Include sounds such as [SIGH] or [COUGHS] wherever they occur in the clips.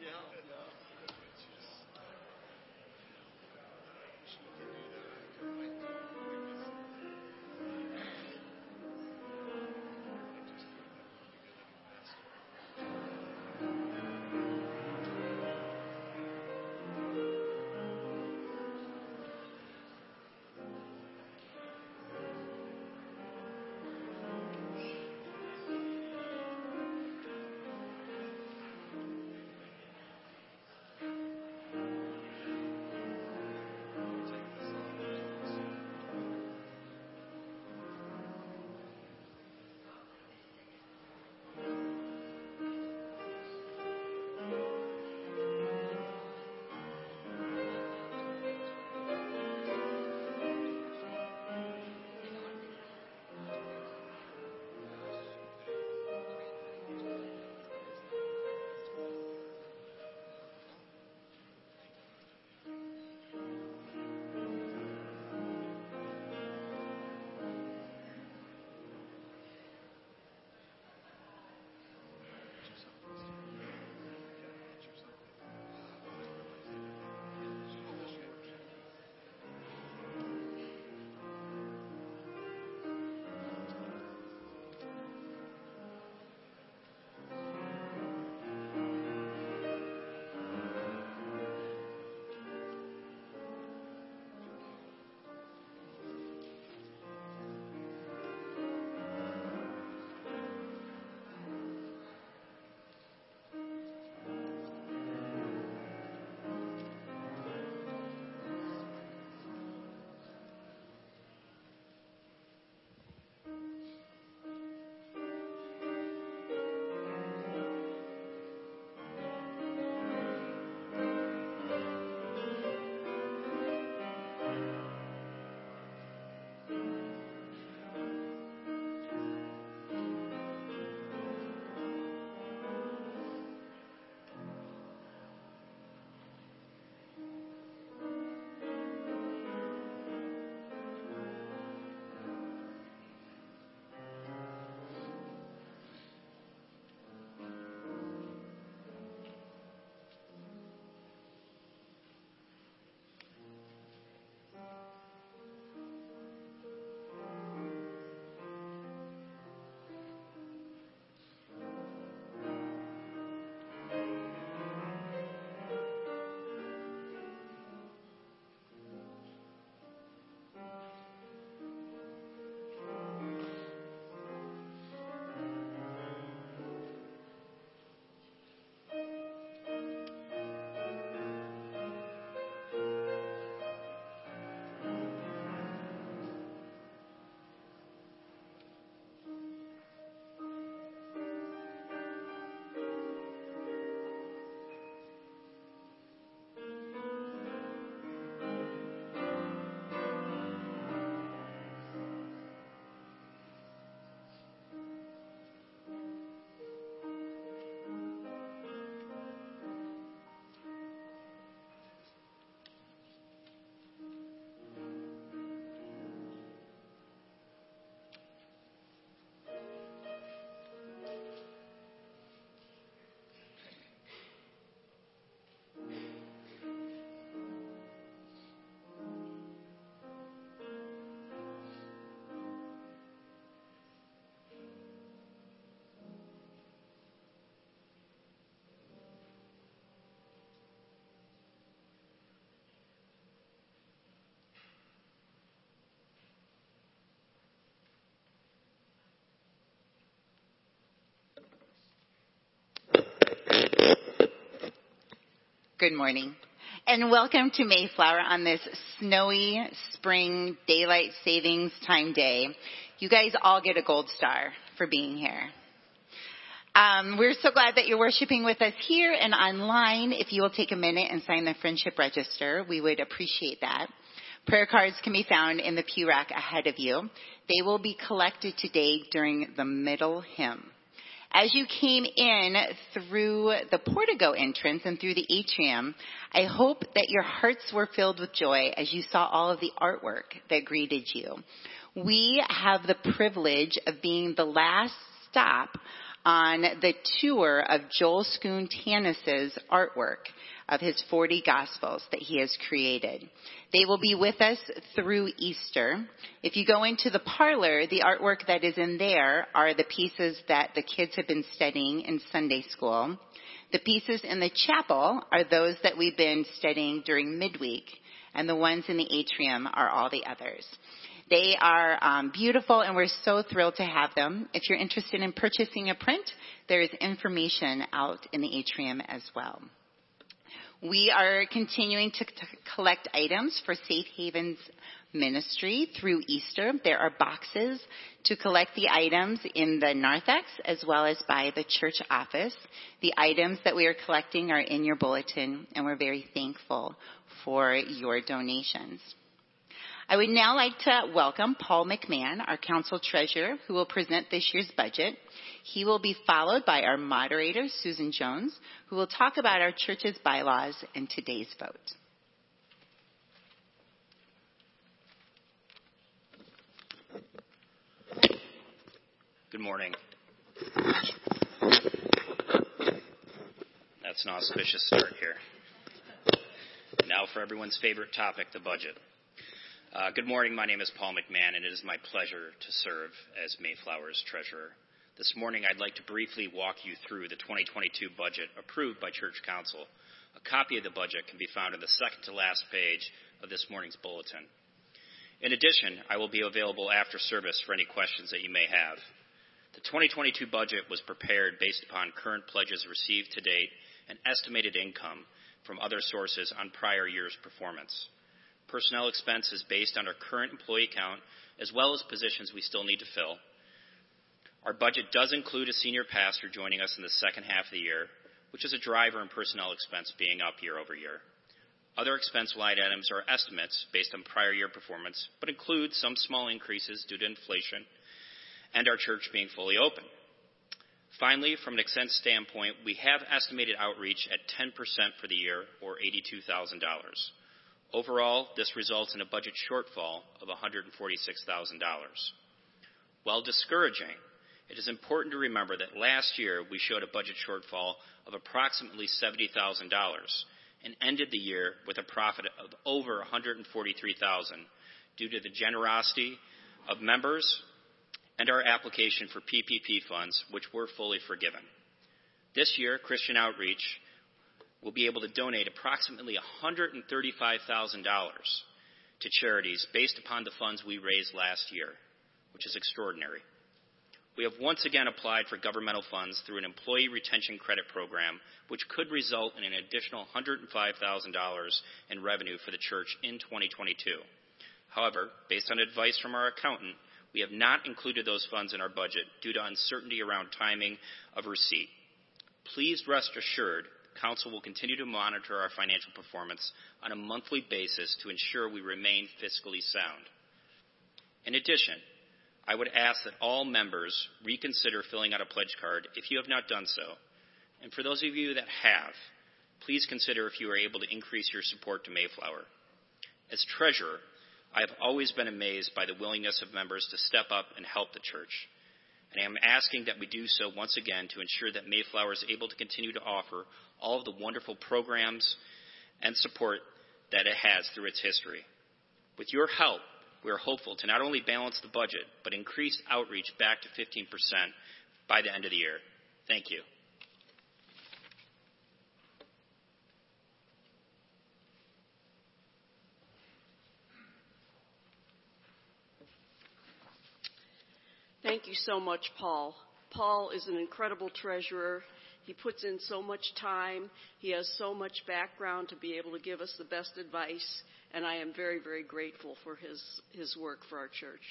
Yeah. Good morning. And welcome to Mayflower on this snowy spring daylight savings time day. You guys all get a gold star for being here. Um, we're so glad that you're worshiping with us here and online. If you will take a minute and sign the friendship register, we would appreciate that. Prayer cards can be found in the pew rack ahead of you. They will be collected today during the middle hymn. As you came in through the portico entrance and through the atrium, I hope that your hearts were filled with joy as you saw all of the artwork that greeted you. We have the privilege of being the last stop on the tour of Joel Schoon Tanis's artwork of his 40 gospels that he has created. They will be with us through Easter. If you go into the parlor, the artwork that is in there are the pieces that the kids have been studying in Sunday school. The pieces in the chapel are those that we've been studying during midweek, and the ones in the atrium are all the others. They are um, beautiful, and we're so thrilled to have them. If you're interested in purchasing a print, there is information out in the atrium as well. We are continuing to, to collect items for Safe Havens ministry through Easter. There are boxes to collect the items in the narthex as well as by the church office. The items that we are collecting are in your bulletin and we're very thankful for your donations. I would now like to welcome Paul McMahon, our council treasurer, who will present this year's budget. He will be followed by our moderator, Susan Jones, who will talk about our church's bylaws and today's vote. Good morning. That's an auspicious start here. Now for everyone's favorite topic, the budget. Uh, good morning. My name is Paul McMahon, and it is my pleasure to serve as Mayflower's treasurer. This morning, I'd like to briefly walk you through the 2022 budget approved by Church Council. A copy of the budget can be found on the second to last page of this morning's bulletin. In addition, I will be available after service for any questions that you may have. The 2022 budget was prepared based upon current pledges received to date and estimated income from other sources on prior year's performance. Personnel expense is based on our current employee count as well as positions we still need to fill our budget does include a senior pastor joining us in the second half of the year, which is a driver in personnel expense being up year-over-year. Other expense line items are estimates based on prior year performance, but include some small increases due to inflation and our church being fully open. Finally, from an expense standpoint, we have estimated outreach at 10% for the year or $82,000. Overall, this results in a budget shortfall of $146,000. While discouraging, it is important to remember that last year we showed a budget shortfall of approximately $70,000 and ended the year with a profit of over $143,000 due to the generosity of members and our application for PPP funds, which were fully forgiven. This year, Christian Outreach will be able to donate approximately $135,000 to charities based upon the funds we raised last year, which is extraordinary we have once again applied for governmental funds through an employee retention credit program, which could result in an additional $105,000 in revenue for the church in 2022. However, based on advice from our accountant, we have not included those funds in our budget due to uncertainty around timing of receipt. Please rest assured, Council will continue to monitor our financial performance on a monthly basis to ensure we remain fiscally sound. In addition, I would ask that all members reconsider filling out a pledge card if you have not done so. And for those of you that have, please consider if you are able to increase your support to Mayflower. As treasurer, I have always been amazed by the willingness of members to step up and help the church. And I am asking that we do so once again to ensure that Mayflower is able to continue to offer all of the wonderful programs and support that it has through its history. With your help, we are hopeful to not only balance the budget, but increase outreach back to 15% by the end of the year. Thank you. Thank you so much, Paul. Paul is an incredible treasurer. He puts in so much time. He has so much background to be able to give us the best advice, and I am very, very grateful for his, his work for our church.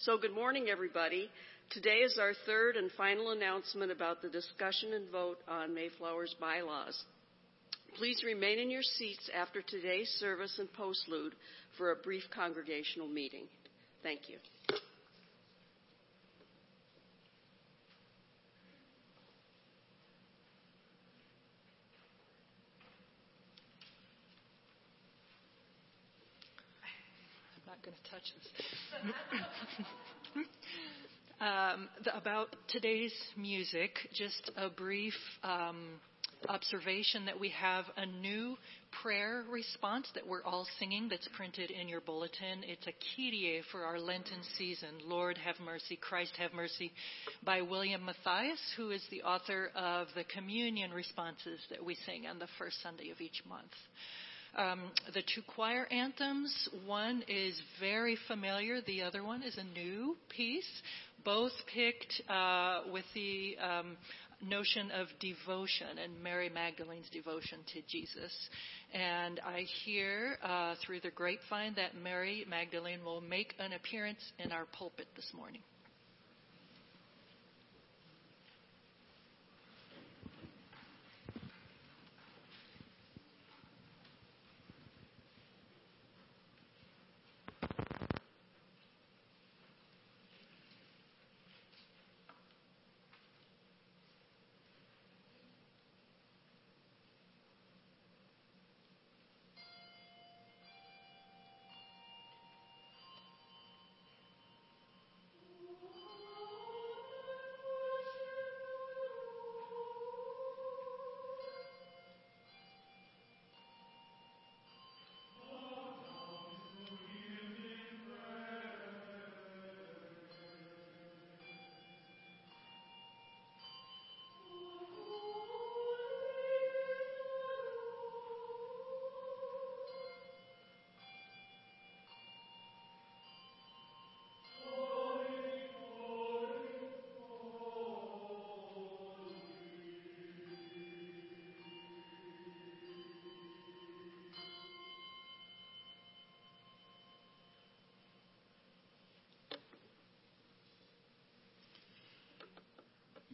So, good morning, everybody. Today is our third and final announcement about the discussion and vote on Mayflower's bylaws. Please remain in your seats after today's service and postlude for a brief congregational meeting. Thank you. I'm going to touch this. [LAUGHS] um, the, about today's music, just a brief um, observation that we have a new prayer response that we're all singing that's printed in your bulletin. It's a Kyrie for our Lenten season. Lord have mercy, Christ have mercy, by William Mathias, who is the author of the communion responses that we sing on the first Sunday of each month. Um, the two choir anthems, one is very familiar, the other one is a new piece, both picked uh, with the um, notion of devotion and Mary Magdalene's devotion to Jesus. And I hear uh, through the grapevine that Mary Magdalene will make an appearance in our pulpit this morning.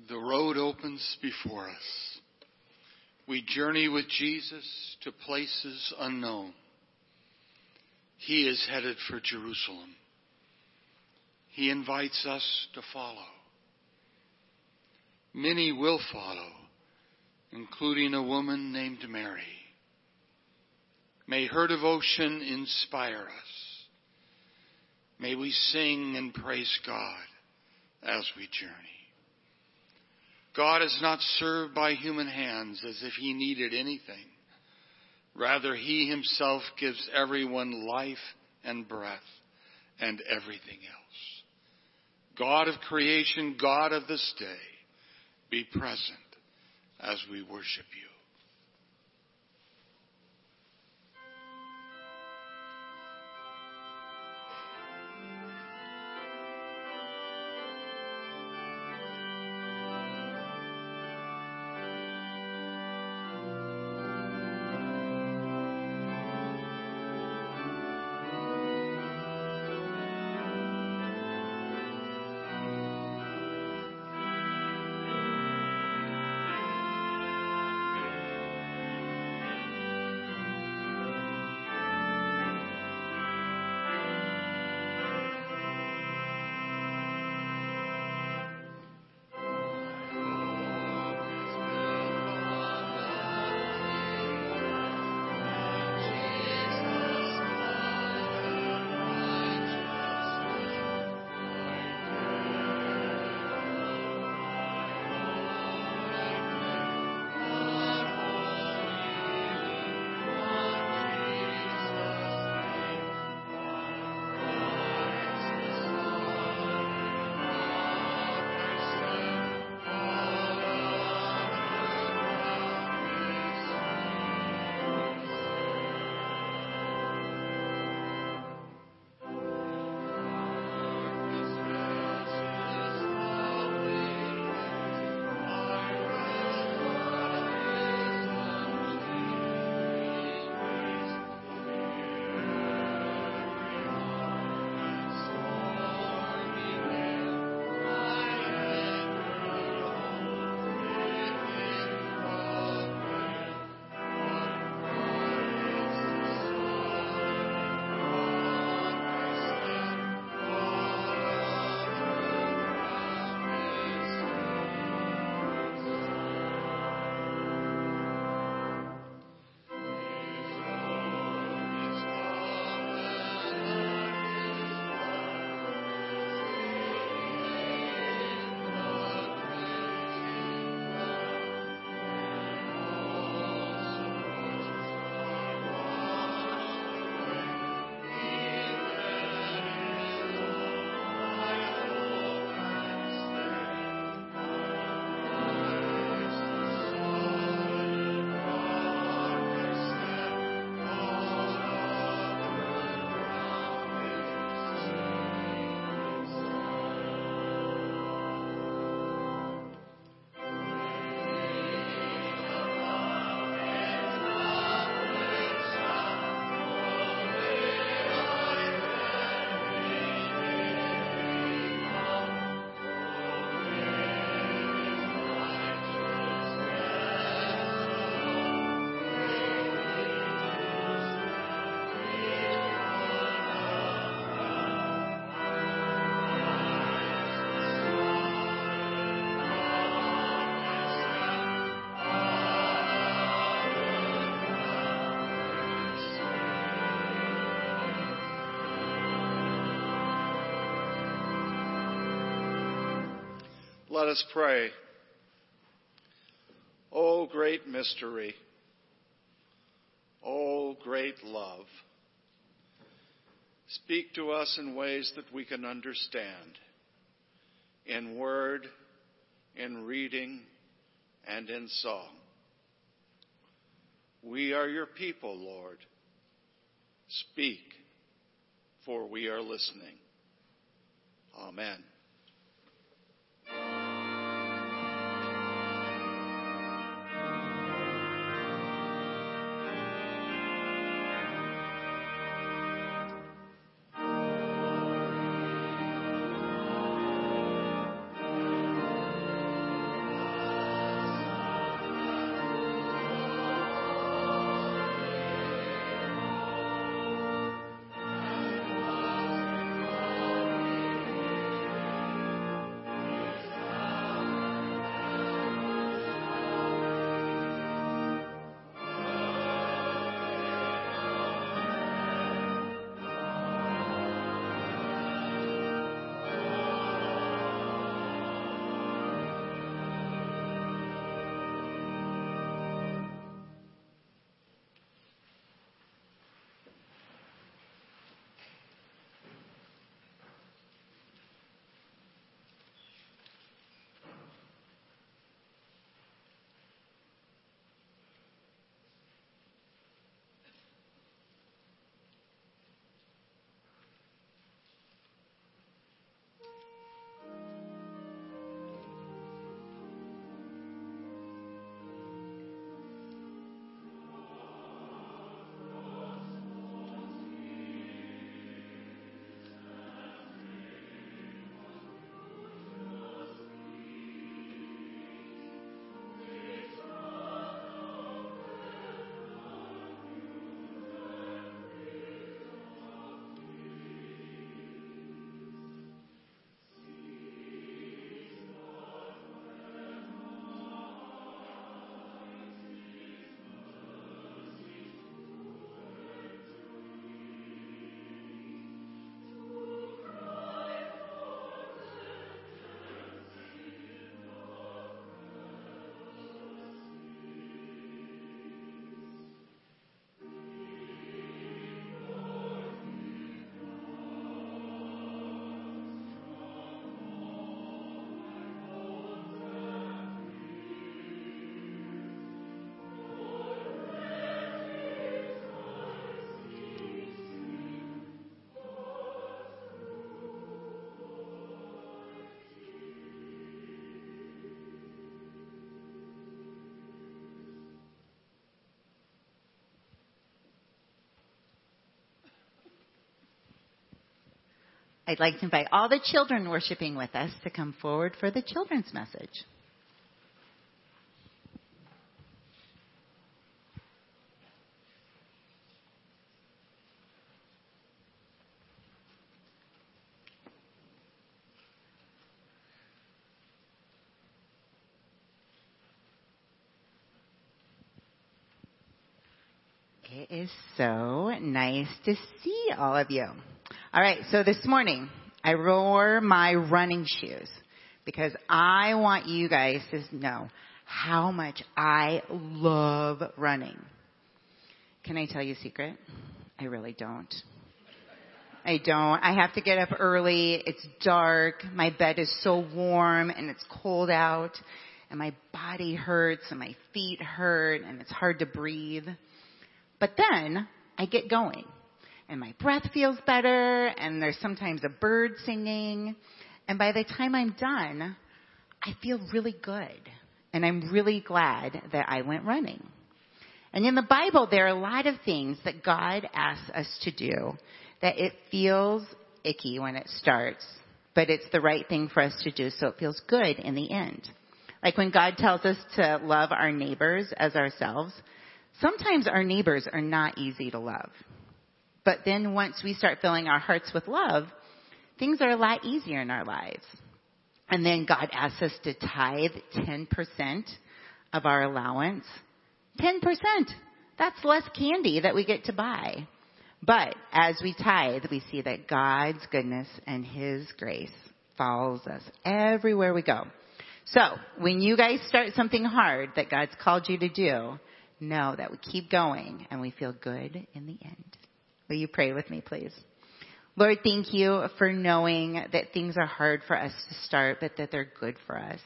The road opens before us. We journey with Jesus to places unknown. He is headed for Jerusalem. He invites us to follow. Many will follow, including a woman named Mary. May her devotion inspire us. May we sing and praise God as we journey. God is not served by human hands as if he needed anything. Rather, he himself gives everyone life and breath and everything else. God of creation, God of this day, be present as we worship you. Let us pray. O great mystery, O great love, speak to us in ways that we can understand, in word, in reading, and in song. We are your people, Lord. Speak, for we are listening. Amen. I'd like to invite all the children worshiping with us to come forward for the children's message. It is so nice to see all of you. All right, so this morning I wore my running shoes because I want you guys to know how much I love running. Can I tell you a secret? I really don't. I don't. I have to get up early. It's dark. My bed is so warm and it's cold out and my body hurts and my feet hurt and it's hard to breathe. But then I get going and my breath feels better and there's sometimes a bird singing. And by the time I'm done, I feel really good. And I'm really glad that I went running. And in the Bible, there are a lot of things that God asks us to do that it feels icky when it starts, but it's the right thing for us to do so it feels good in the end. Like when God tells us to love our neighbors as ourselves, sometimes our neighbors are not easy to love. But then once we start filling our hearts with love, things are a lot easier in our lives. And then God asks us to tithe 10% of our allowance. 10%. That's less candy that we get to buy. But as we tithe, we see that God's goodness and His grace follows us everywhere we go. So, when you guys start something hard that God's called you to do, know that we keep going and we feel good in the end. Will you pray with me, please? Lord, thank you for knowing that things are hard for us to start, but that they're good for us.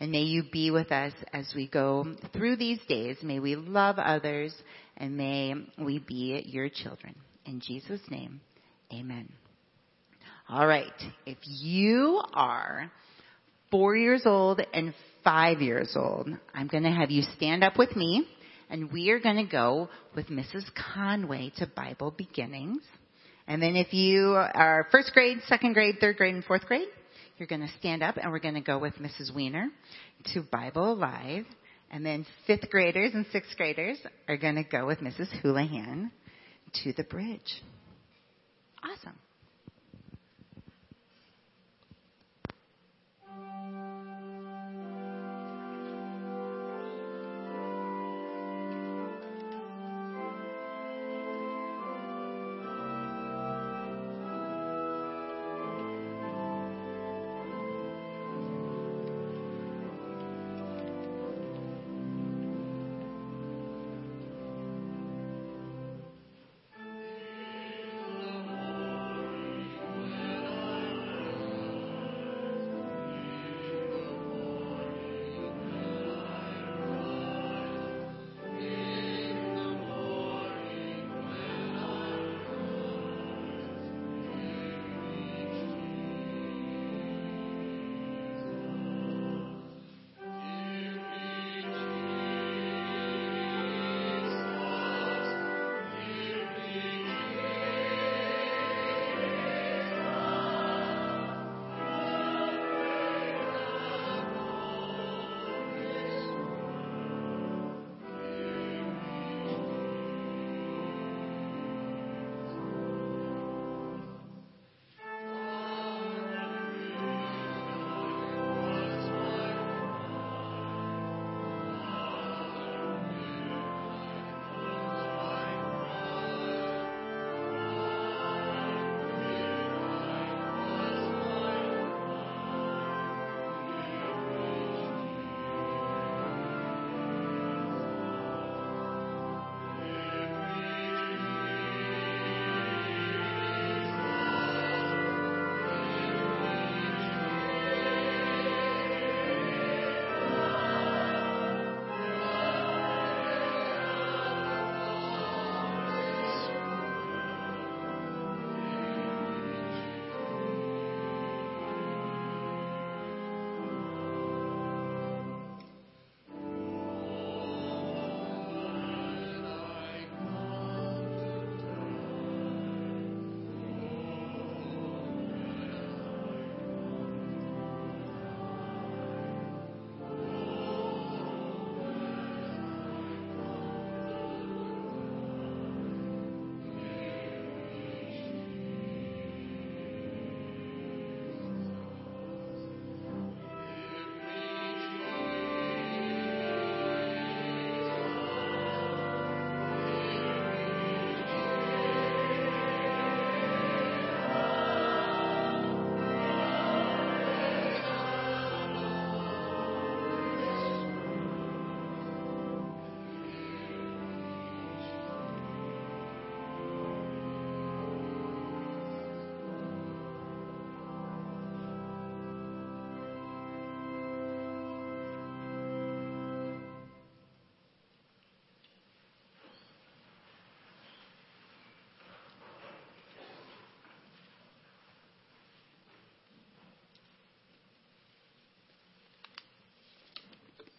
And may you be with us as we go through these days. May we love others and may we be your children. In Jesus' name, amen. All right. If you are four years old and five years old, I'm going to have you stand up with me and we are going to go with Mrs. Conway to Bible beginnings. And then if you are first grade, second grade, third grade, and fourth grade, you're going to stand up and we're going to go with Mrs. Weiner to Bible Alive. And then fifth graders and sixth graders are going to go with Mrs. Houlihan to the bridge. Awesome.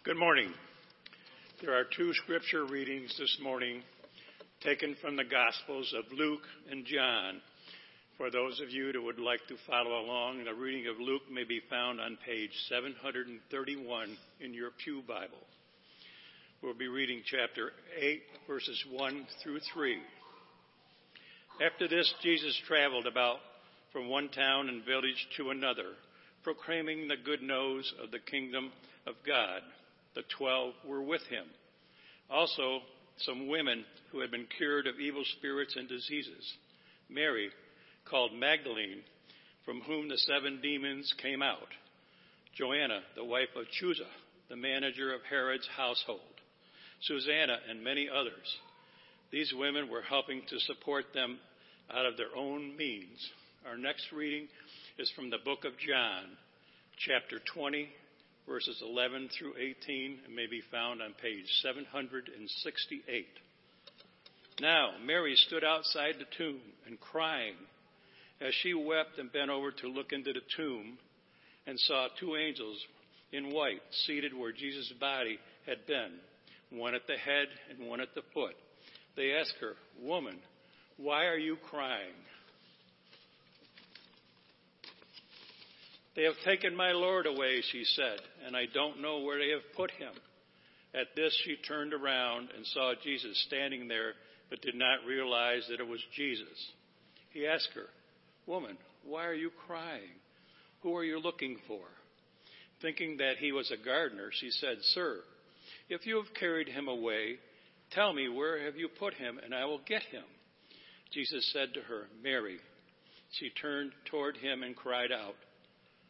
Good morning. There are two scripture readings this morning taken from the Gospels of Luke and John. For those of you that would like to follow along, the reading of Luke may be found on page 731 in your Pew Bible. We'll be reading chapter 8, verses 1 through 3. After this, Jesus traveled about from one town and village to another, proclaiming the good news of the kingdom of God the twelve were with him. Also, some women who had been cured of evil spirits and diseases. Mary, called Magdalene, from whom the seven demons came out. Joanna, the wife of Chuza, the manager of Herod's household, Susanna, and many others. These women were helping to support them out of their own means. Our next reading is from the book of John, chapter 20, verses 11 through 18, and may be found on page 768. Now, Mary stood outside the tomb and crying. As she wept and bent over to look into the tomb, and saw two angels in white seated where Jesus' body had been, one at the head and one at the foot. They asked her, Woman, why are you crying? They have taken my Lord away, she said, and I don't know where they have put him. At this, she turned around and saw Jesus standing there, but did not realize that it was Jesus. He asked her, Woman, why are you crying? Who are you looking for? Thinking that he was a gardener, she said, Sir, if you have carried him away, tell me where have you put him, and I will get him. Jesus said to her, Mary. She turned toward him and cried out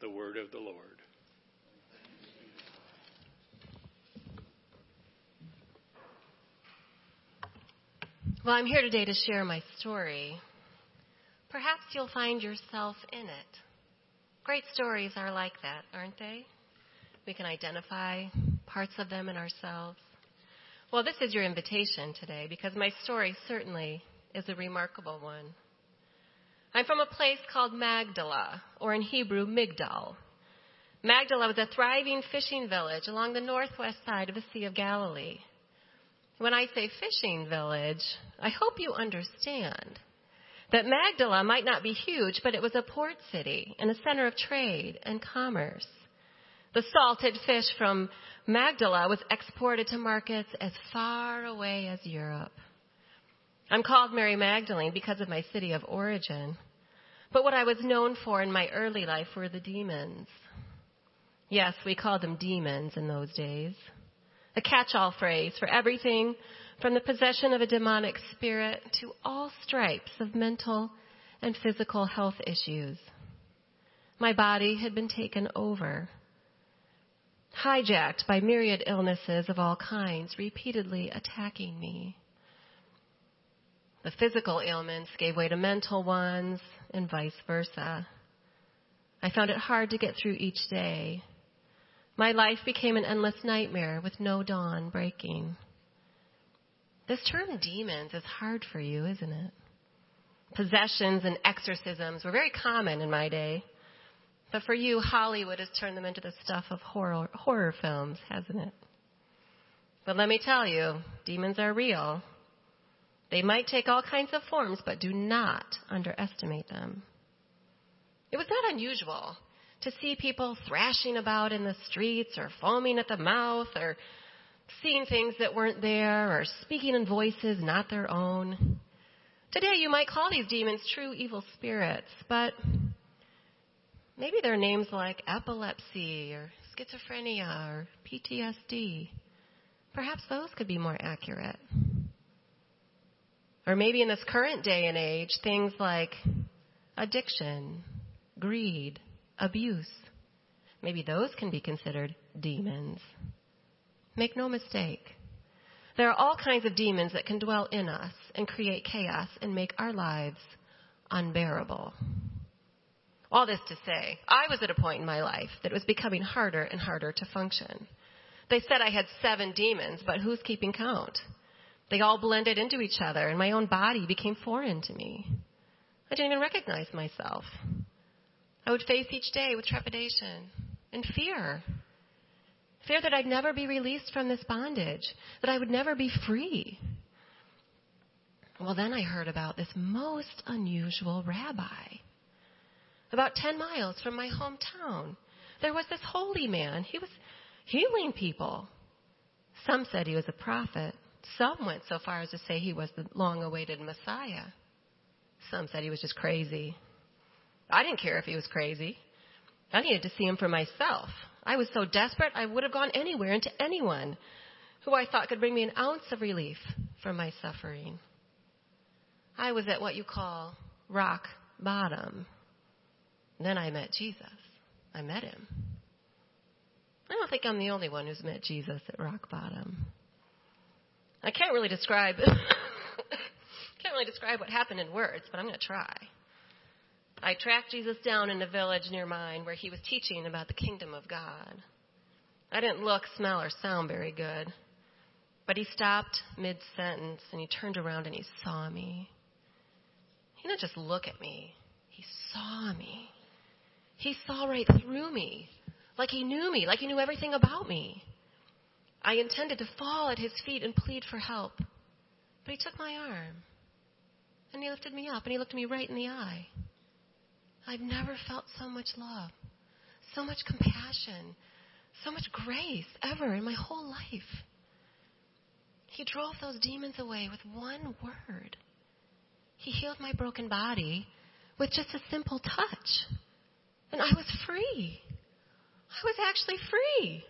The word of the Lord. Well, I'm here today to share my story. Perhaps you'll find yourself in it. Great stories are like that, aren't they? We can identify parts of them in ourselves. Well, this is your invitation today because my story certainly is a remarkable one. I'm from a place called Magdala, or in Hebrew, Migdal. Magdala was a thriving fishing village along the northwest side of the Sea of Galilee. When I say fishing village, I hope you understand that Magdala might not be huge, but it was a port city and a center of trade and commerce. The salted fish from Magdala was exported to markets as far away as Europe. I'm called Mary Magdalene because of my city of origin. But what I was known for in my early life were the demons. Yes, we called them demons in those days. A catch all phrase for everything from the possession of a demonic spirit to all stripes of mental and physical health issues. My body had been taken over, hijacked by myriad illnesses of all kinds, repeatedly attacking me. The physical ailments gave way to mental ones, and vice versa. I found it hard to get through each day. My life became an endless nightmare with no dawn breaking. This term demons is hard for you, isn't it? Possessions and exorcisms were very common in my day. But for you, Hollywood has turned them into the stuff of horror, horror films, hasn't it? But let me tell you, demons are real. They might take all kinds of forms, but do not underestimate them. It was not unusual to see people thrashing about in the streets or foaming at the mouth or seeing things that weren't there or speaking in voices not their own. Today you might call these demons true evil spirits, but maybe they're names like epilepsy or schizophrenia or PTSD. Perhaps those could be more accurate. Or maybe in this current day and age, things like addiction, greed, abuse. Maybe those can be considered demons. Make no mistake. There are all kinds of demons that can dwell in us and create chaos and make our lives unbearable. All this to say, I was at a point in my life that it was becoming harder and harder to function. They said I had seven demons, but who's keeping count? They all blended into each other, and my own body became foreign to me. I didn't even recognize myself. I would face each day with trepidation and fear Fear that I'd never be released from this bondage, that I would never be free. Well, then I heard about this most unusual rabbi. About 10 miles from my hometown, there was this holy man. He was healing people. Some said he was a prophet. Some went so far as to say he was the long awaited Messiah. Some said he was just crazy. I didn't care if he was crazy. I needed to see him for myself. I was so desperate, I would have gone anywhere and to anyone who I thought could bring me an ounce of relief from my suffering. I was at what you call rock bottom. Then I met Jesus. I met him. I don't think I'm the only one who's met Jesus at rock bottom. I can't really describe [LAUGHS] can't really describe what happened in words, but I'm going to try. I tracked Jesus down in a village near mine where he was teaching about the kingdom of God. I didn't look, smell, or sound very good, but he stopped mid sentence and he turned around and he saw me. He didn't just look at me, he saw me. He saw right through me, like he knew me, like he knew everything about me. I intended to fall at his feet and plead for help, but he took my arm and he lifted me up and he looked me right in the eye. I've never felt so much love, so much compassion, so much grace ever in my whole life. He drove those demons away with one word. He healed my broken body with just a simple touch. And I was free. I was actually free.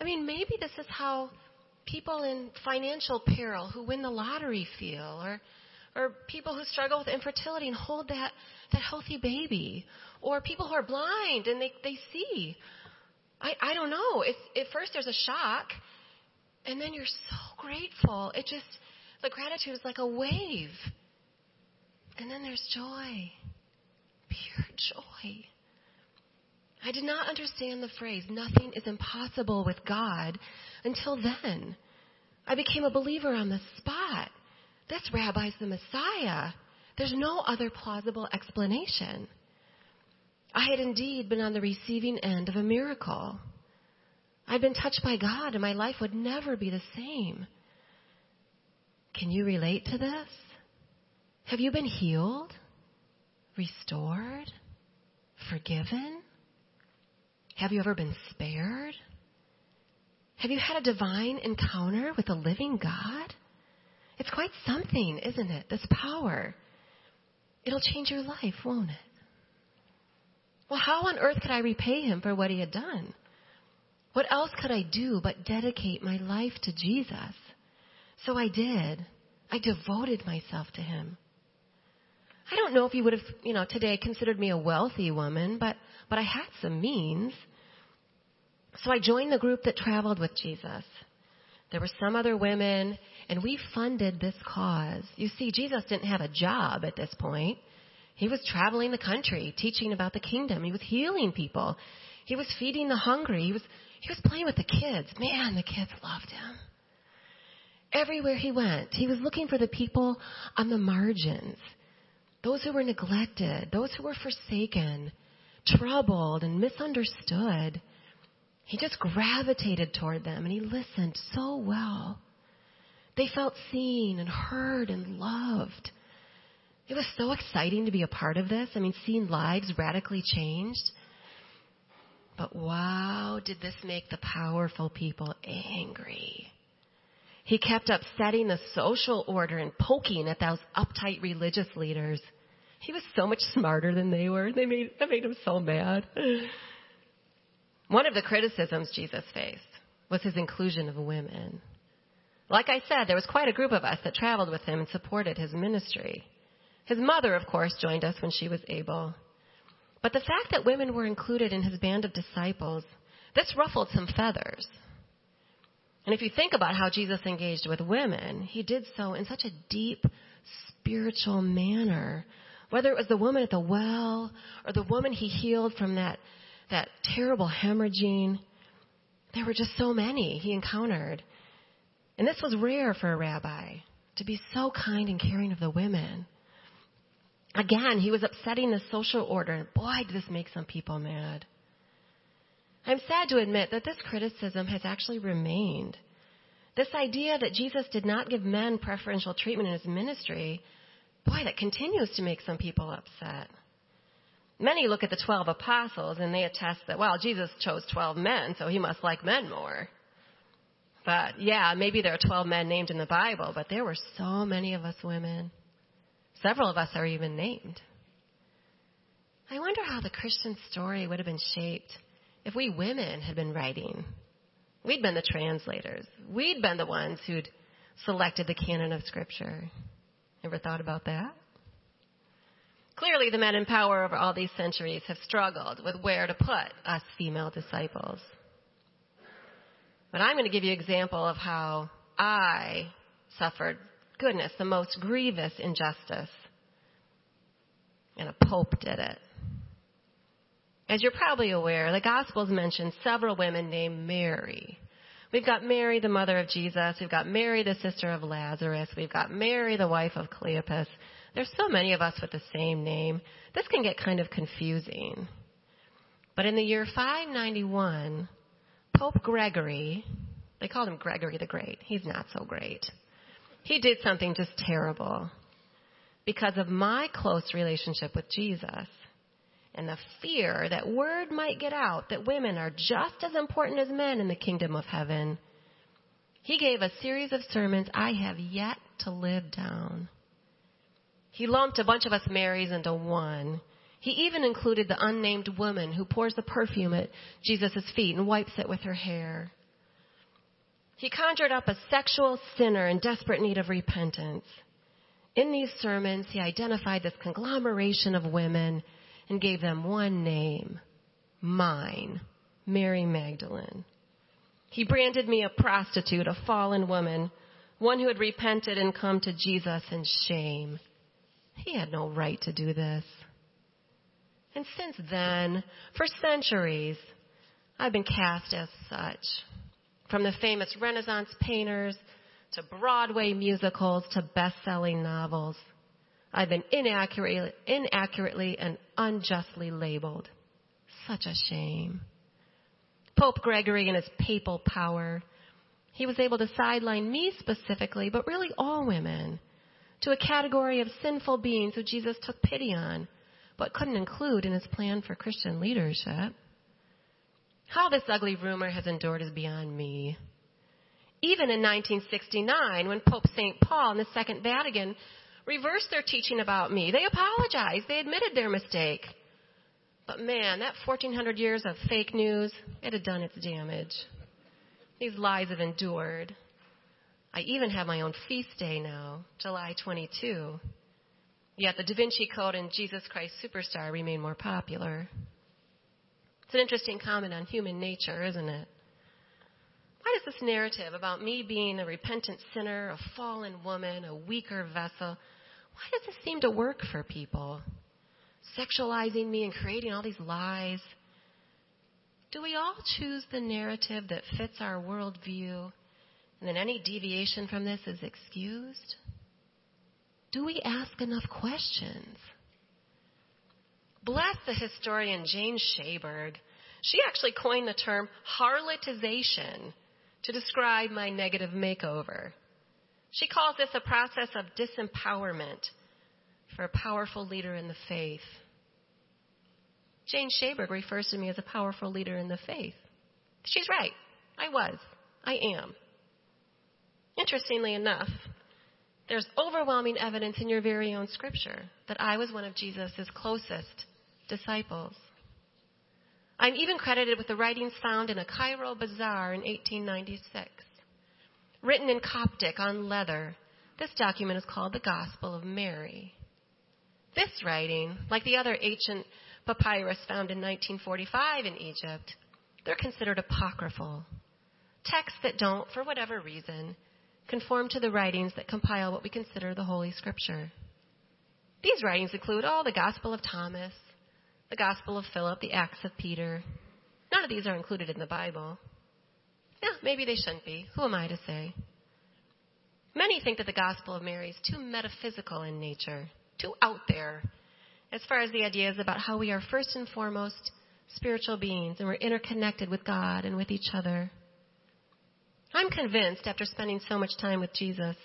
I mean, maybe this is how people in financial peril who win the lottery feel, or, or people who struggle with infertility and hold that, that healthy baby, or people who are blind and they, they see. I, I don't know. It's, at first, there's a shock, and then you're so grateful. It just, the gratitude is like a wave. And then there's joy, pure joy. I did not understand the phrase, nothing is impossible with God, until then. I became a believer on the spot. This rabbi's the Messiah. There's no other plausible explanation. I had indeed been on the receiving end of a miracle. I'd been touched by God, and my life would never be the same. Can you relate to this? Have you been healed, restored, forgiven? Have you ever been spared? Have you had a divine encounter with a living God? It's quite something, isn't it? This power. It'll change your life, won't it? Well, how on earth could I repay him for what he had done? What else could I do but dedicate my life to Jesus? So I did. I devoted myself to him. I don't know if you would have, you know, today considered me a wealthy woman, but, but I had some means. So I joined the group that traveled with Jesus. There were some other women, and we funded this cause. You see, Jesus didn't have a job at this point. He was traveling the country, teaching about the kingdom. He was healing people. He was feeding the hungry. He was, he was playing with the kids. Man, the kids loved him. Everywhere he went, he was looking for the people on the margins, those who were neglected, those who were forsaken, troubled, and misunderstood. He just gravitated toward them and he listened so well. They felt seen and heard and loved. It was so exciting to be a part of this. I mean, seeing lives radically changed. But wow, did this make the powerful people angry. He kept upsetting the social order and poking at those uptight religious leaders. He was so much smarter than they were. They made, that made him so mad. [LAUGHS] One of the criticisms Jesus faced was his inclusion of women. Like I said, there was quite a group of us that traveled with him and supported his ministry. His mother, of course, joined us when she was able. But the fact that women were included in his band of disciples, this ruffled some feathers. And if you think about how Jesus engaged with women, he did so in such a deep, spiritual manner. Whether it was the woman at the well or the woman he healed from that that terrible hemorrhaging. There were just so many he encountered. And this was rare for a rabbi to be so kind and caring of the women. Again, he was upsetting the social order, and boy, did this make some people mad. I'm sad to admit that this criticism has actually remained. This idea that Jesus did not give men preferential treatment in his ministry, boy, that continues to make some people upset. Many look at the 12 apostles and they attest that, well, Jesus chose 12 men, so he must like men more. But yeah, maybe there are 12 men named in the Bible, but there were so many of us women. Several of us are even named. I wonder how the Christian story would have been shaped if we women had been writing. We'd been the translators. We'd been the ones who'd selected the canon of Scripture. Ever thought about that? Clearly, the men in power over all these centuries have struggled with where to put us female disciples. But I'm going to give you an example of how I suffered, goodness, the most grievous injustice. And a pope did it. As you're probably aware, the Gospels mention several women named Mary. We've got Mary, the mother of Jesus. We've got Mary, the sister of Lazarus. We've got Mary, the wife of Cleopas. There's so many of us with the same name. This can get kind of confusing. But in the year 591, Pope Gregory, they called him Gregory the Great. He's not so great. He did something just terrible. Because of my close relationship with Jesus, and the fear that word might get out that women are just as important as men in the kingdom of heaven, he gave a series of sermons I have yet to live down. He lumped a bunch of us Marys into one. He even included the unnamed woman who pours the perfume at Jesus' feet and wipes it with her hair. He conjured up a sexual sinner in desperate need of repentance. In these sermons, he identified this conglomeration of women and gave them one name mine, Mary Magdalene. He branded me a prostitute, a fallen woman, one who had repented and come to Jesus in shame. He had no right to do this. And since then, for centuries, I've been cast as such. From the famous Renaissance painters to Broadway musicals to best-selling novels. I've been inaccurately, inaccurately and unjustly labeled. Such a shame. Pope Gregory and his papal power, he was able to sideline me specifically, but really all women, to a category of sinful beings who Jesus took pity on, but couldn't include in his plan for Christian leadership. How this ugly rumor has endured is beyond me. Even in 1969, when Pope St. Paul and the Second Vatican reversed their teaching about me. They apologized. They admitted their mistake. But man, that 1400 years of fake news, it had done its damage. These lies have endured. I even have my own feast day now, July 22. Yet the Da Vinci Code and Jesus Christ Superstar remain more popular. It's an interesting comment on human nature, isn't it? Why does this narrative about me being a repentant sinner, a fallen woman, a weaker vessel, why does this seem to work for people? Sexualizing me and creating all these lies. Do we all choose the narrative that fits our worldview and then any deviation from this is excused? Do we ask enough questions? Bless the historian Jane Schaberg. She actually coined the term harlotization to describe my negative makeover. She calls this a process of disempowerment for a powerful leader in the faith. Jane Schaberg refers to me as a powerful leader in the faith. She's right. I was. I am. Interestingly enough, there's overwhelming evidence in your very own scripture that I was one of Jesus' closest disciples. I'm even credited with the writings found in a Cairo bazaar in 1896. Written in Coptic on leather, this document is called the Gospel of Mary. This writing, like the other ancient papyrus found in 1945 in Egypt, they're considered apocryphal. Texts that don't, for whatever reason, conform to the writings that compile what we consider the Holy Scripture. These writings include all the Gospel of Thomas, the Gospel of Philip, the Acts of Peter. None of these are included in the Bible. Yeah, maybe they shouldn't be. Who am I to say? Many think that the Gospel of Mary is too metaphysical in nature, too out there, as far as the ideas about how we are first and foremost spiritual beings and we're interconnected with God and with each other. I'm convinced, after spending so much time with Jesus,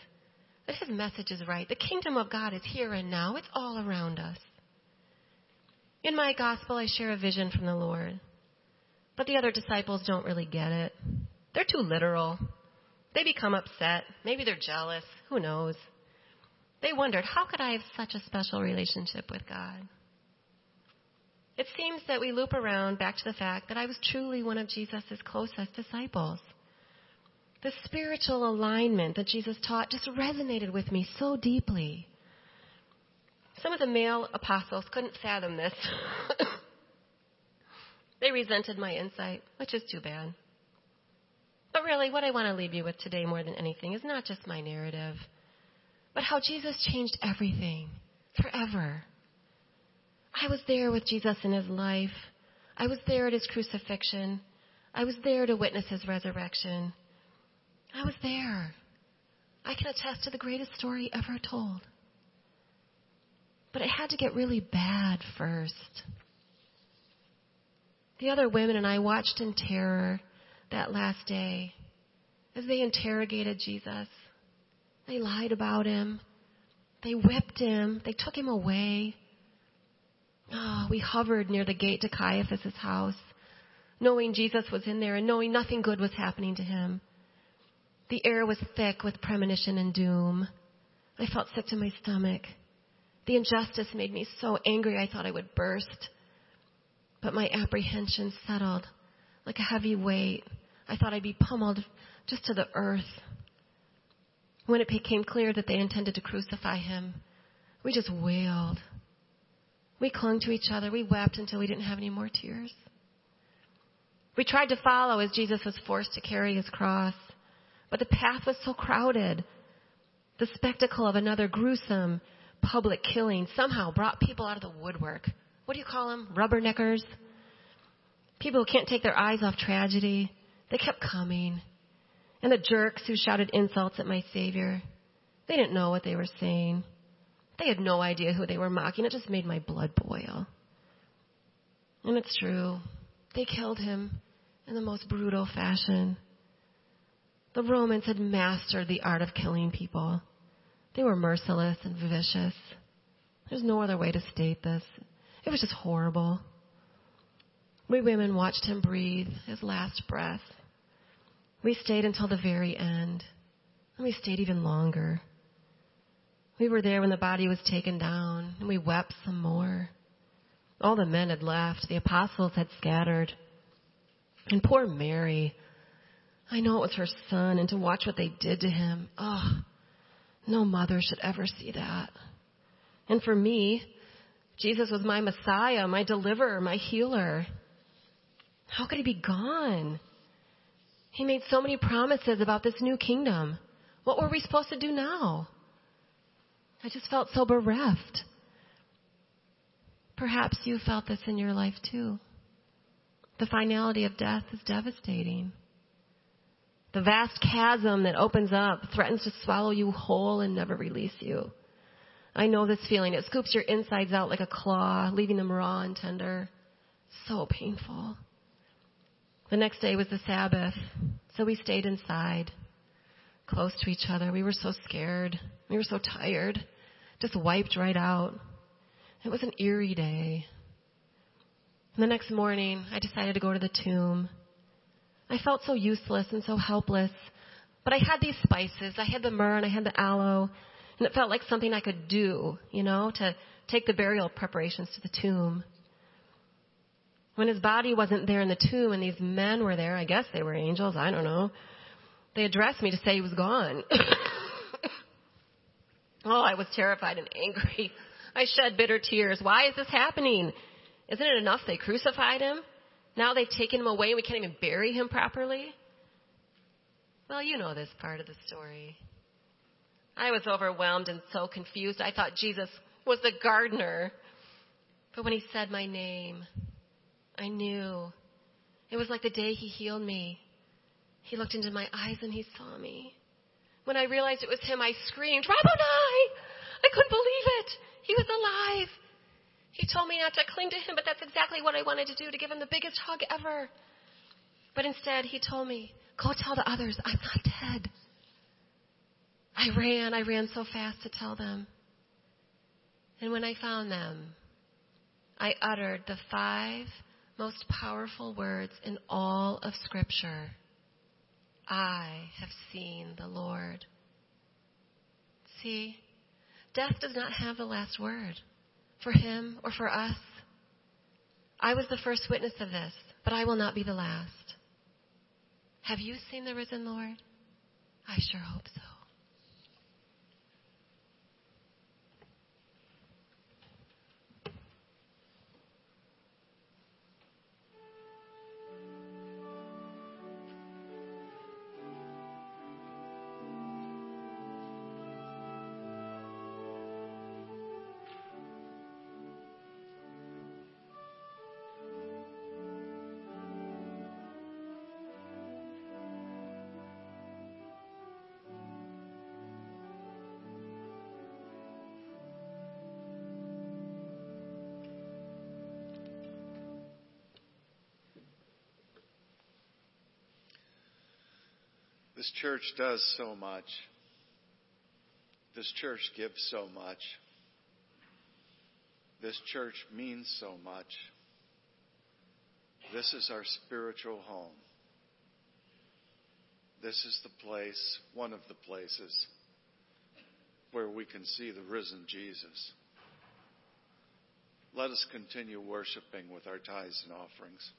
that his message is right. The kingdom of God is here and now, it's all around us. In my gospel, I share a vision from the Lord. But the other disciples don't really get it. They're too literal. They become upset. Maybe they're jealous. Who knows? They wondered, how could I have such a special relationship with God? It seems that we loop around back to the fact that I was truly one of Jesus' closest disciples. The spiritual alignment that Jesus taught just resonated with me so deeply. Some of the male apostles couldn't fathom this. [COUGHS] they resented my insight, which is too bad. But really, what I want to leave you with today more than anything is not just my narrative, but how Jesus changed everything forever. I was there with Jesus in his life. I was there at his crucifixion. I was there to witness his resurrection. I was there. I can attest to the greatest story ever told. But it had to get really bad first. The other women and I watched in terror that last day as they interrogated Jesus. They lied about him. They whipped him. They took him away. Oh, we hovered near the gate to Caiaphas' house, knowing Jesus was in there and knowing nothing good was happening to him. The air was thick with premonition and doom. I felt sick to my stomach. The injustice made me so angry I thought I would burst. But my apprehension settled like a heavy weight. I thought I'd be pummeled just to the earth. When it became clear that they intended to crucify him, we just wailed. We clung to each other. We wept until we didn't have any more tears. We tried to follow as Jesus was forced to carry his cross, but the path was so crowded. The spectacle of another gruesome public killing somehow brought people out of the woodwork. What do you call them? Rubberneckers? People who can't take their eyes off tragedy. They kept coming. And the jerks who shouted insults at my Savior, they didn't know what they were saying. They had no idea who they were mocking. It just made my blood boil. And it's true. They killed him in the most brutal fashion. The Romans had mastered the art of killing people. They were merciless and vicious. There's no other way to state this. It was just horrible. We women watched him breathe his last breath. We stayed until the very end. And we stayed even longer. We were there when the body was taken down, and we wept some more. All the men had left, the apostles had scattered. And poor Mary, I know it was her son, and to watch what they did to him, oh, no mother should ever see that. And for me, Jesus was my Messiah, my deliverer, my healer. How could he be gone? He made so many promises about this new kingdom. What were we supposed to do now? I just felt so bereft. Perhaps you felt this in your life too. The finality of death is devastating. The vast chasm that opens up threatens to swallow you whole and never release you. I know this feeling. It scoops your insides out like a claw, leaving them raw and tender. So painful. The next day was the Sabbath, so we stayed inside, close to each other. We were so scared. We were so tired, just wiped right out. It was an eerie day. And the next morning, I decided to go to the tomb. I felt so useless and so helpless, but I had these spices. I had the myrrh and I had the aloe, and it felt like something I could do, you know, to take the burial preparations to the tomb. When his body wasn't there in the tomb and these men were there, I guess they were angels, I don't know. They addressed me to say he was gone. [LAUGHS] oh, I was terrified and angry. I shed bitter tears. Why is this happening? Isn't it enough they crucified him? Now they've taken him away and we can't even bury him properly? Well, you know this part of the story. I was overwhelmed and so confused. I thought Jesus was the gardener. But when he said my name, I knew. It was like the day he healed me. He looked into my eyes and he saw me. When I realized it was him, I screamed, Rabboni! I couldn't believe it. He was alive. He told me not to cling to him, but that's exactly what I wanted to do, to give him the biggest hug ever. But instead, he told me, go tell the others I'm not dead. I ran, I ran so fast to tell them. And when I found them, I uttered the five most powerful words in all of Scripture I have seen the Lord. See, death does not have the last word for him or for us. I was the first witness of this, but I will not be the last. Have you seen the risen Lord? I sure hope so. This church does so much. This church gives so much. This church means so much. This is our spiritual home. This is the place, one of the places, where we can see the risen Jesus. Let us continue worshiping with our tithes and offerings.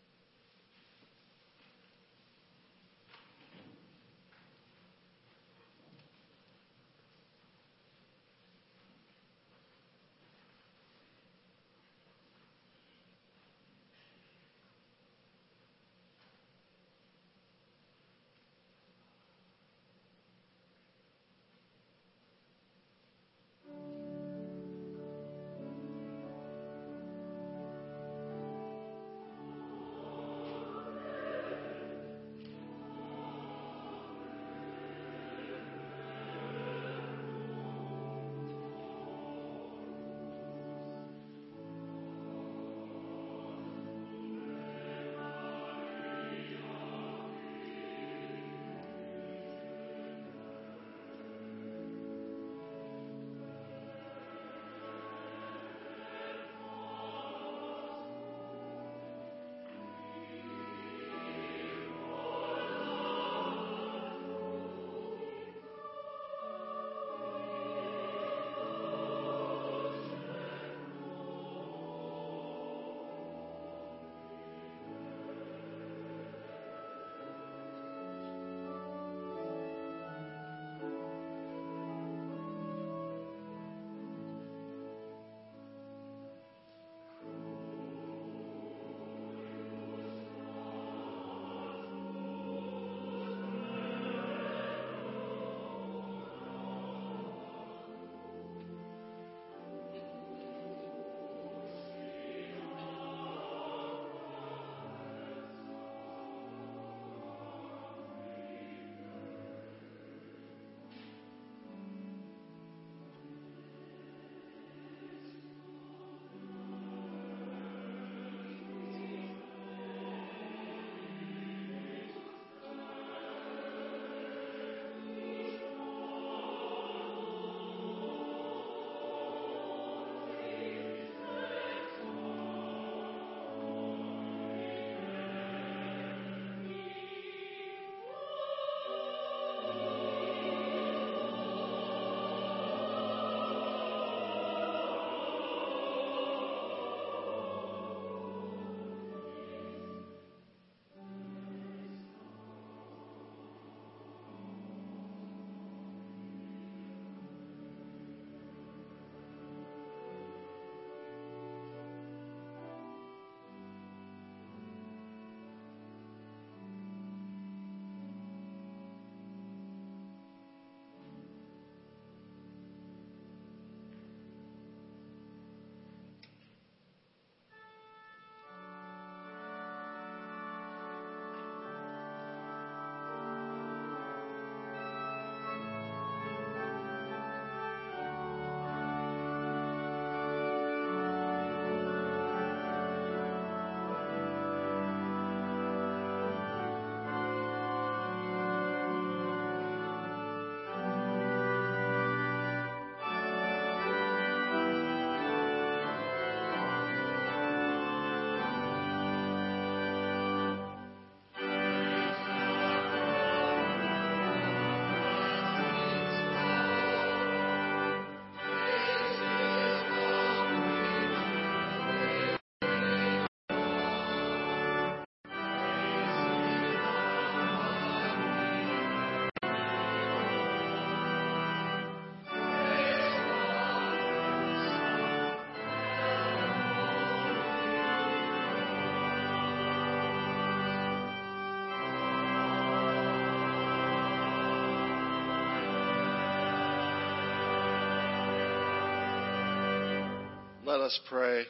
Let us pray.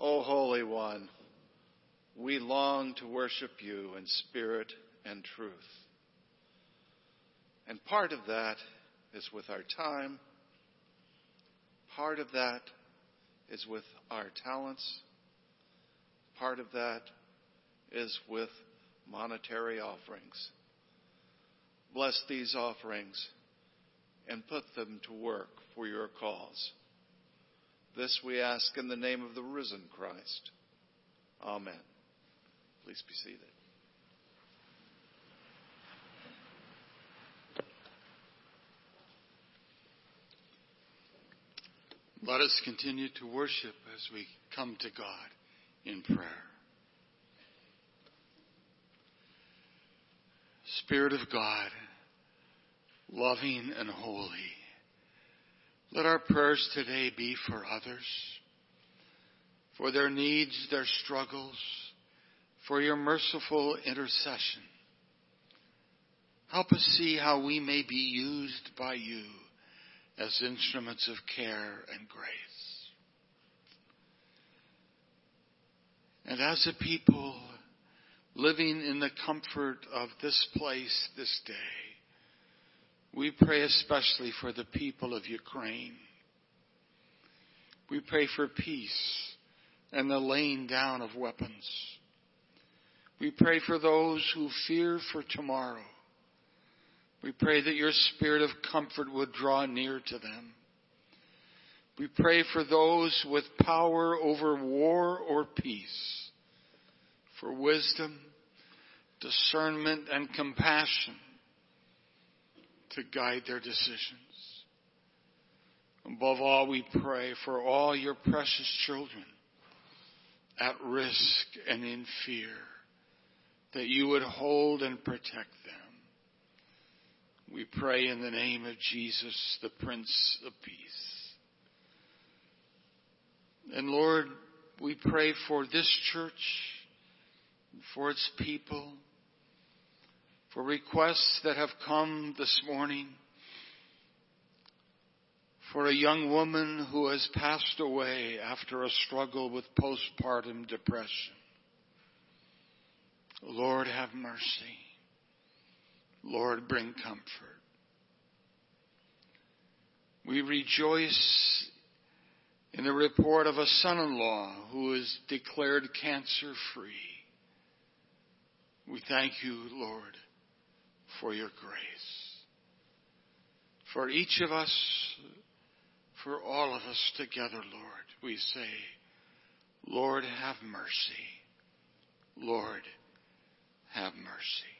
O Holy One, we long to worship you in spirit and truth. And part of that is with our time. Part of that is with our talents. Part of that is with monetary offerings. Bless these offerings and put them to work for your cause. This we ask in the name of the risen Christ. Amen. Please be seated. Let us continue to worship as we come to God in prayer. Spirit of God, loving and holy, let our prayers today be for others, for their needs, their struggles, for your merciful intercession. Help us see how we may be used by you as instruments of care and grace. And as a people living in the comfort of this place this day, we pray especially for the people of Ukraine. We pray for peace and the laying down of weapons. We pray for those who fear for tomorrow. We pray that your spirit of comfort would draw near to them. We pray for those with power over war or peace, for wisdom, discernment, and compassion to guide their decisions. Above all, we pray for all your precious children at risk and in fear, that you would hold and protect them. We pray in the name of Jesus, the Prince of Peace. And Lord, we pray for this church, for its people, for requests that have come this morning, for a young woman who has passed away after a struggle with postpartum depression. Lord, have mercy. Lord, bring comfort. We rejoice in the report of a son-in-law who is declared cancer free. We thank you, Lord, for your grace. For each of us, for all of us together, Lord, we say, Lord, have mercy. Lord, have mercy.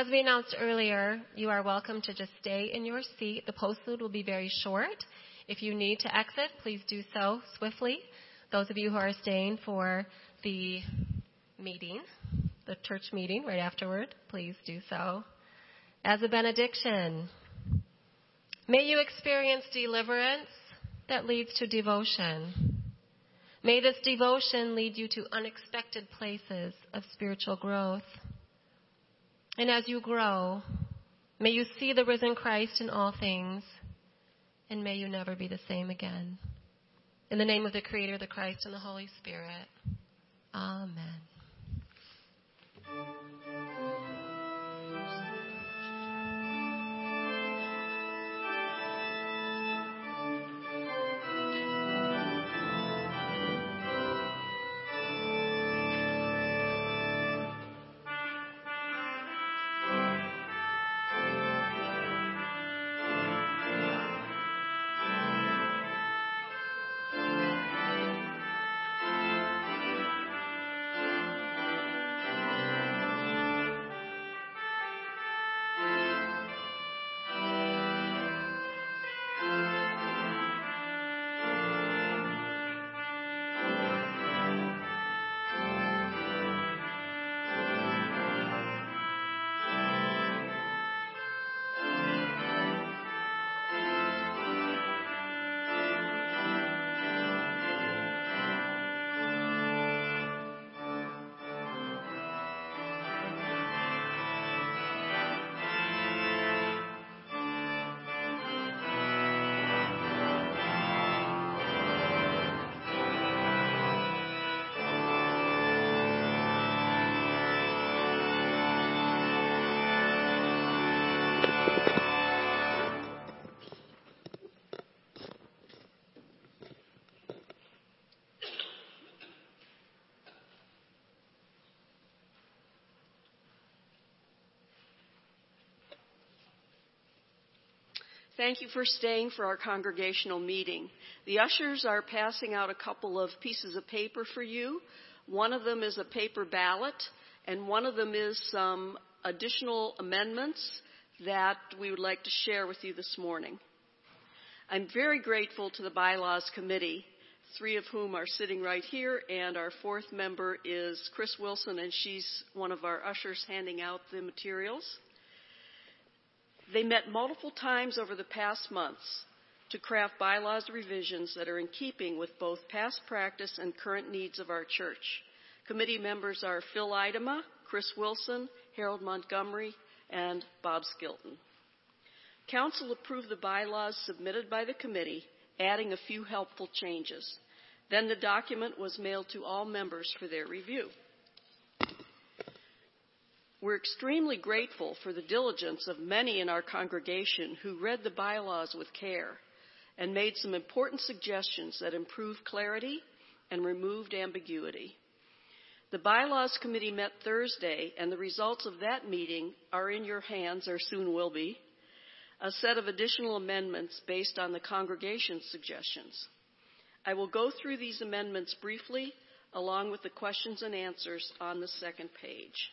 As we announced earlier, you are welcome to just stay in your seat. The postlude will be very short. If you need to exit, please do so swiftly. Those of you who are staying for the meeting, the church meeting right afterward, please do so. As a benediction, may you experience deliverance that leads to devotion. May this devotion lead you to unexpected places of spiritual growth. And as you grow, may you see the risen Christ in all things, and may you never be the same again. In the name of the Creator, the Christ, and the Holy Spirit. Amen. Thank you for staying for our congregational meeting. The ushers are passing out a couple of pieces of paper for you. One of them is a paper ballot, and one of them is some additional amendments that we would like to share with you this morning. I'm very grateful to the Bylaws Committee, three of whom are sitting right here, and our fourth member is Chris Wilson, and she's one of our ushers handing out the materials. They met multiple times over the past months to craft bylaws revisions that are in keeping with both past practice and current needs of our church. Committee members are Phil Idema, Chris Wilson, Harold Montgomery, and Bob Skilton. Council approved the bylaws submitted by the committee, adding a few helpful changes. Then the document was mailed to all members for their review. We're extremely grateful for the diligence of many in our congregation who read the bylaws with care and made some important suggestions that improved clarity and removed ambiguity. The Bylaws Committee met Thursday, and the results of that meeting are in your hands, or soon will be, a set of additional amendments based on the congregation's suggestions. I will go through these amendments briefly, along with the questions and answers on the second page.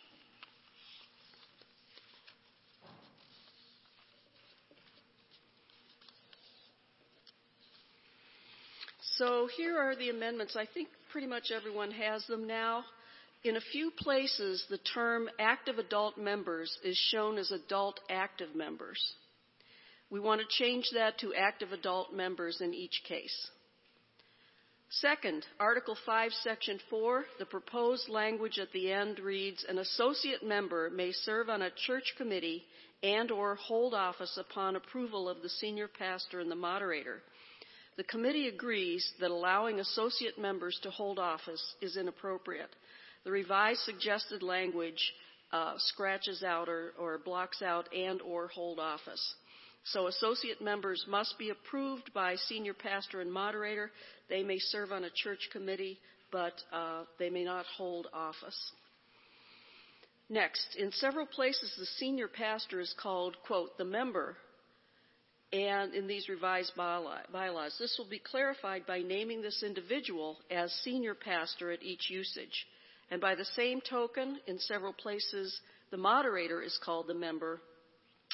So here are the amendments. I think pretty much everyone has them now. In a few places, the term active adult members is shown as adult active members. We want to change that to active adult members in each case. Second, Article 5, Section 4, the proposed language at the end reads, An associate member may serve on a church committee and or hold office upon approval of the senior pastor and the moderator the committee agrees that allowing associate members to hold office is inappropriate. The revised suggested language uh, scratches out or, or blocks out and or hold office. So associate members must be approved by senior pastor and moderator. They may serve on a church committee, but uh, they may not hold office. Next, in several places, the senior pastor is called, quote, the member and in these revised bylaws. This will be clarified by naming this individual as senior pastor at each usage. And by the same token, in several places, the moderator is called the member,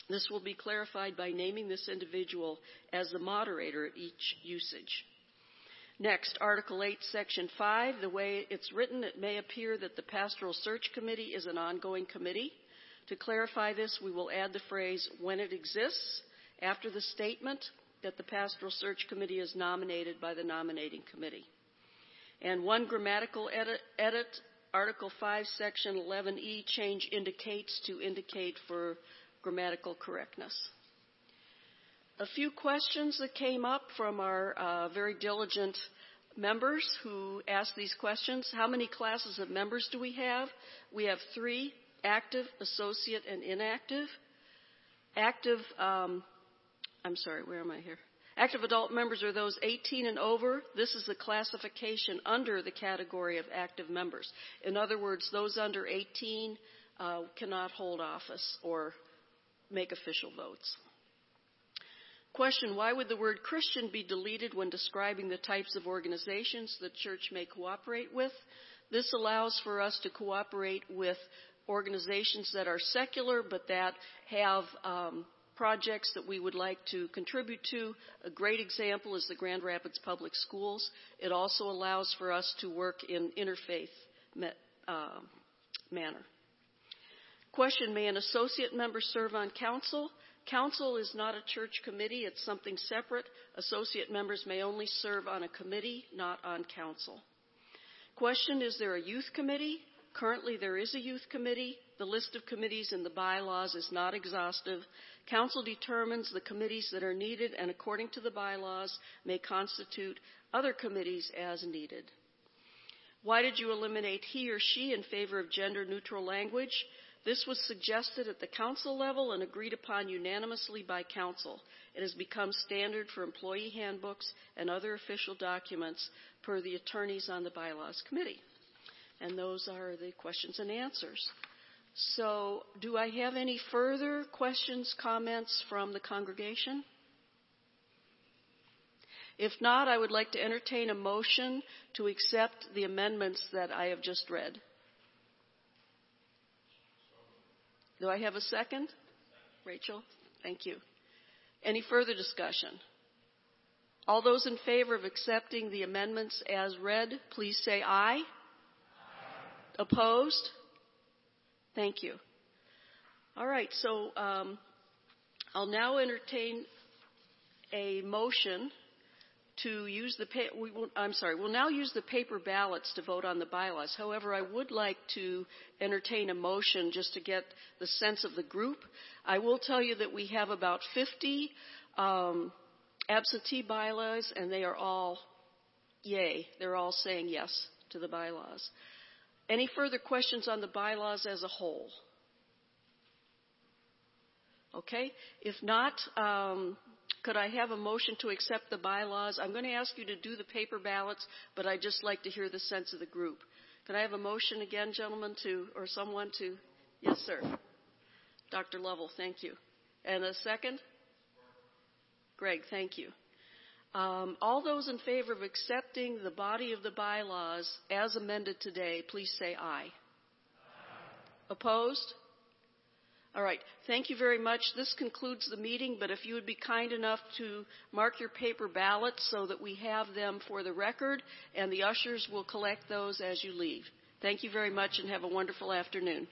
this will be clarified by naming this individual as the moderator at each usage. Next, Article 8, Section 5. The way it's written, it may appear that the Pastoral Search Committee is an ongoing committee. To clarify this, we will add the phrase when it exists after the statement that the Pastoral Search Committee is nominated by the nominating committee. And one grammatical edit, edit Article 5, Section 11E change indicates to indicate for grammatical correctness. A few questions that came up from our uh, very diligent members who asked these questions. How many classes of members do we have? We have three active, associate, and inactive. Active, um, I'm sorry, where am I here? Active adult members are those 18 and over. This is the classification under the category of active members. In other words, those under 18 uh, cannot hold office or make official votes. Question Why would the word Christian be deleted when describing the types of organizations the church may cooperate with? This allows for us to cooperate with organizations that are secular but that have um, projects that we would like to contribute to. A great example is the Grand Rapids Public Schools. It also allows for us to work in interfaith uh, manner. Question May an associate member serve on council? Council is not a church committee, it's something separate. Associate members may only serve on a committee, not on council. Question Is there a youth committee? Currently, there is a youth committee. The list of committees in the bylaws is not exhaustive. Council determines the committees that are needed and, according to the bylaws, may constitute other committees as needed. Why did you eliminate he or she in favor of gender neutral language? This was suggested at the council level and agreed upon unanimously by council. It has become standard for employee handbooks and other official documents per the attorneys on the bylaws committee. And those are the questions and answers. So, do I have any further questions, comments from the congregation? If not, I would like to entertain a motion to accept the amendments that I have just read. Do I have a second? Rachel? Thank you. Any further discussion? All those in favor of accepting the amendments as read, please say aye. aye. Opposed? Thank you. All right, so um, I'll now entertain a motion to use the pa- we will, I'm sorry, we'll now use the paper ballots to vote on the bylaws. However, I would like to entertain a motion just to get the sense of the group. I will tell you that we have about 50 um, absentee bylaws, and they are all yay. They're all saying yes to the bylaws. Any further questions on the bylaws as a whole? Okay. If not, um, could I have a motion to accept the bylaws? I'm going to ask you to do the paper ballots, but I'd just like to hear the sense of the group. Can I have a motion again, gentlemen, to, or someone to? Yes, sir. Dr. Lovell, thank you. And a second? Greg, thank you. Um, all those in favor of accepting the body of the bylaws as amended today, please say aye. aye. Opposed? All right. Thank you very much. This concludes the meeting, but if you would be kind enough to mark your paper ballots so that we have them for the record, and the ushers will collect those as you leave. Thank you very much and have a wonderful afternoon.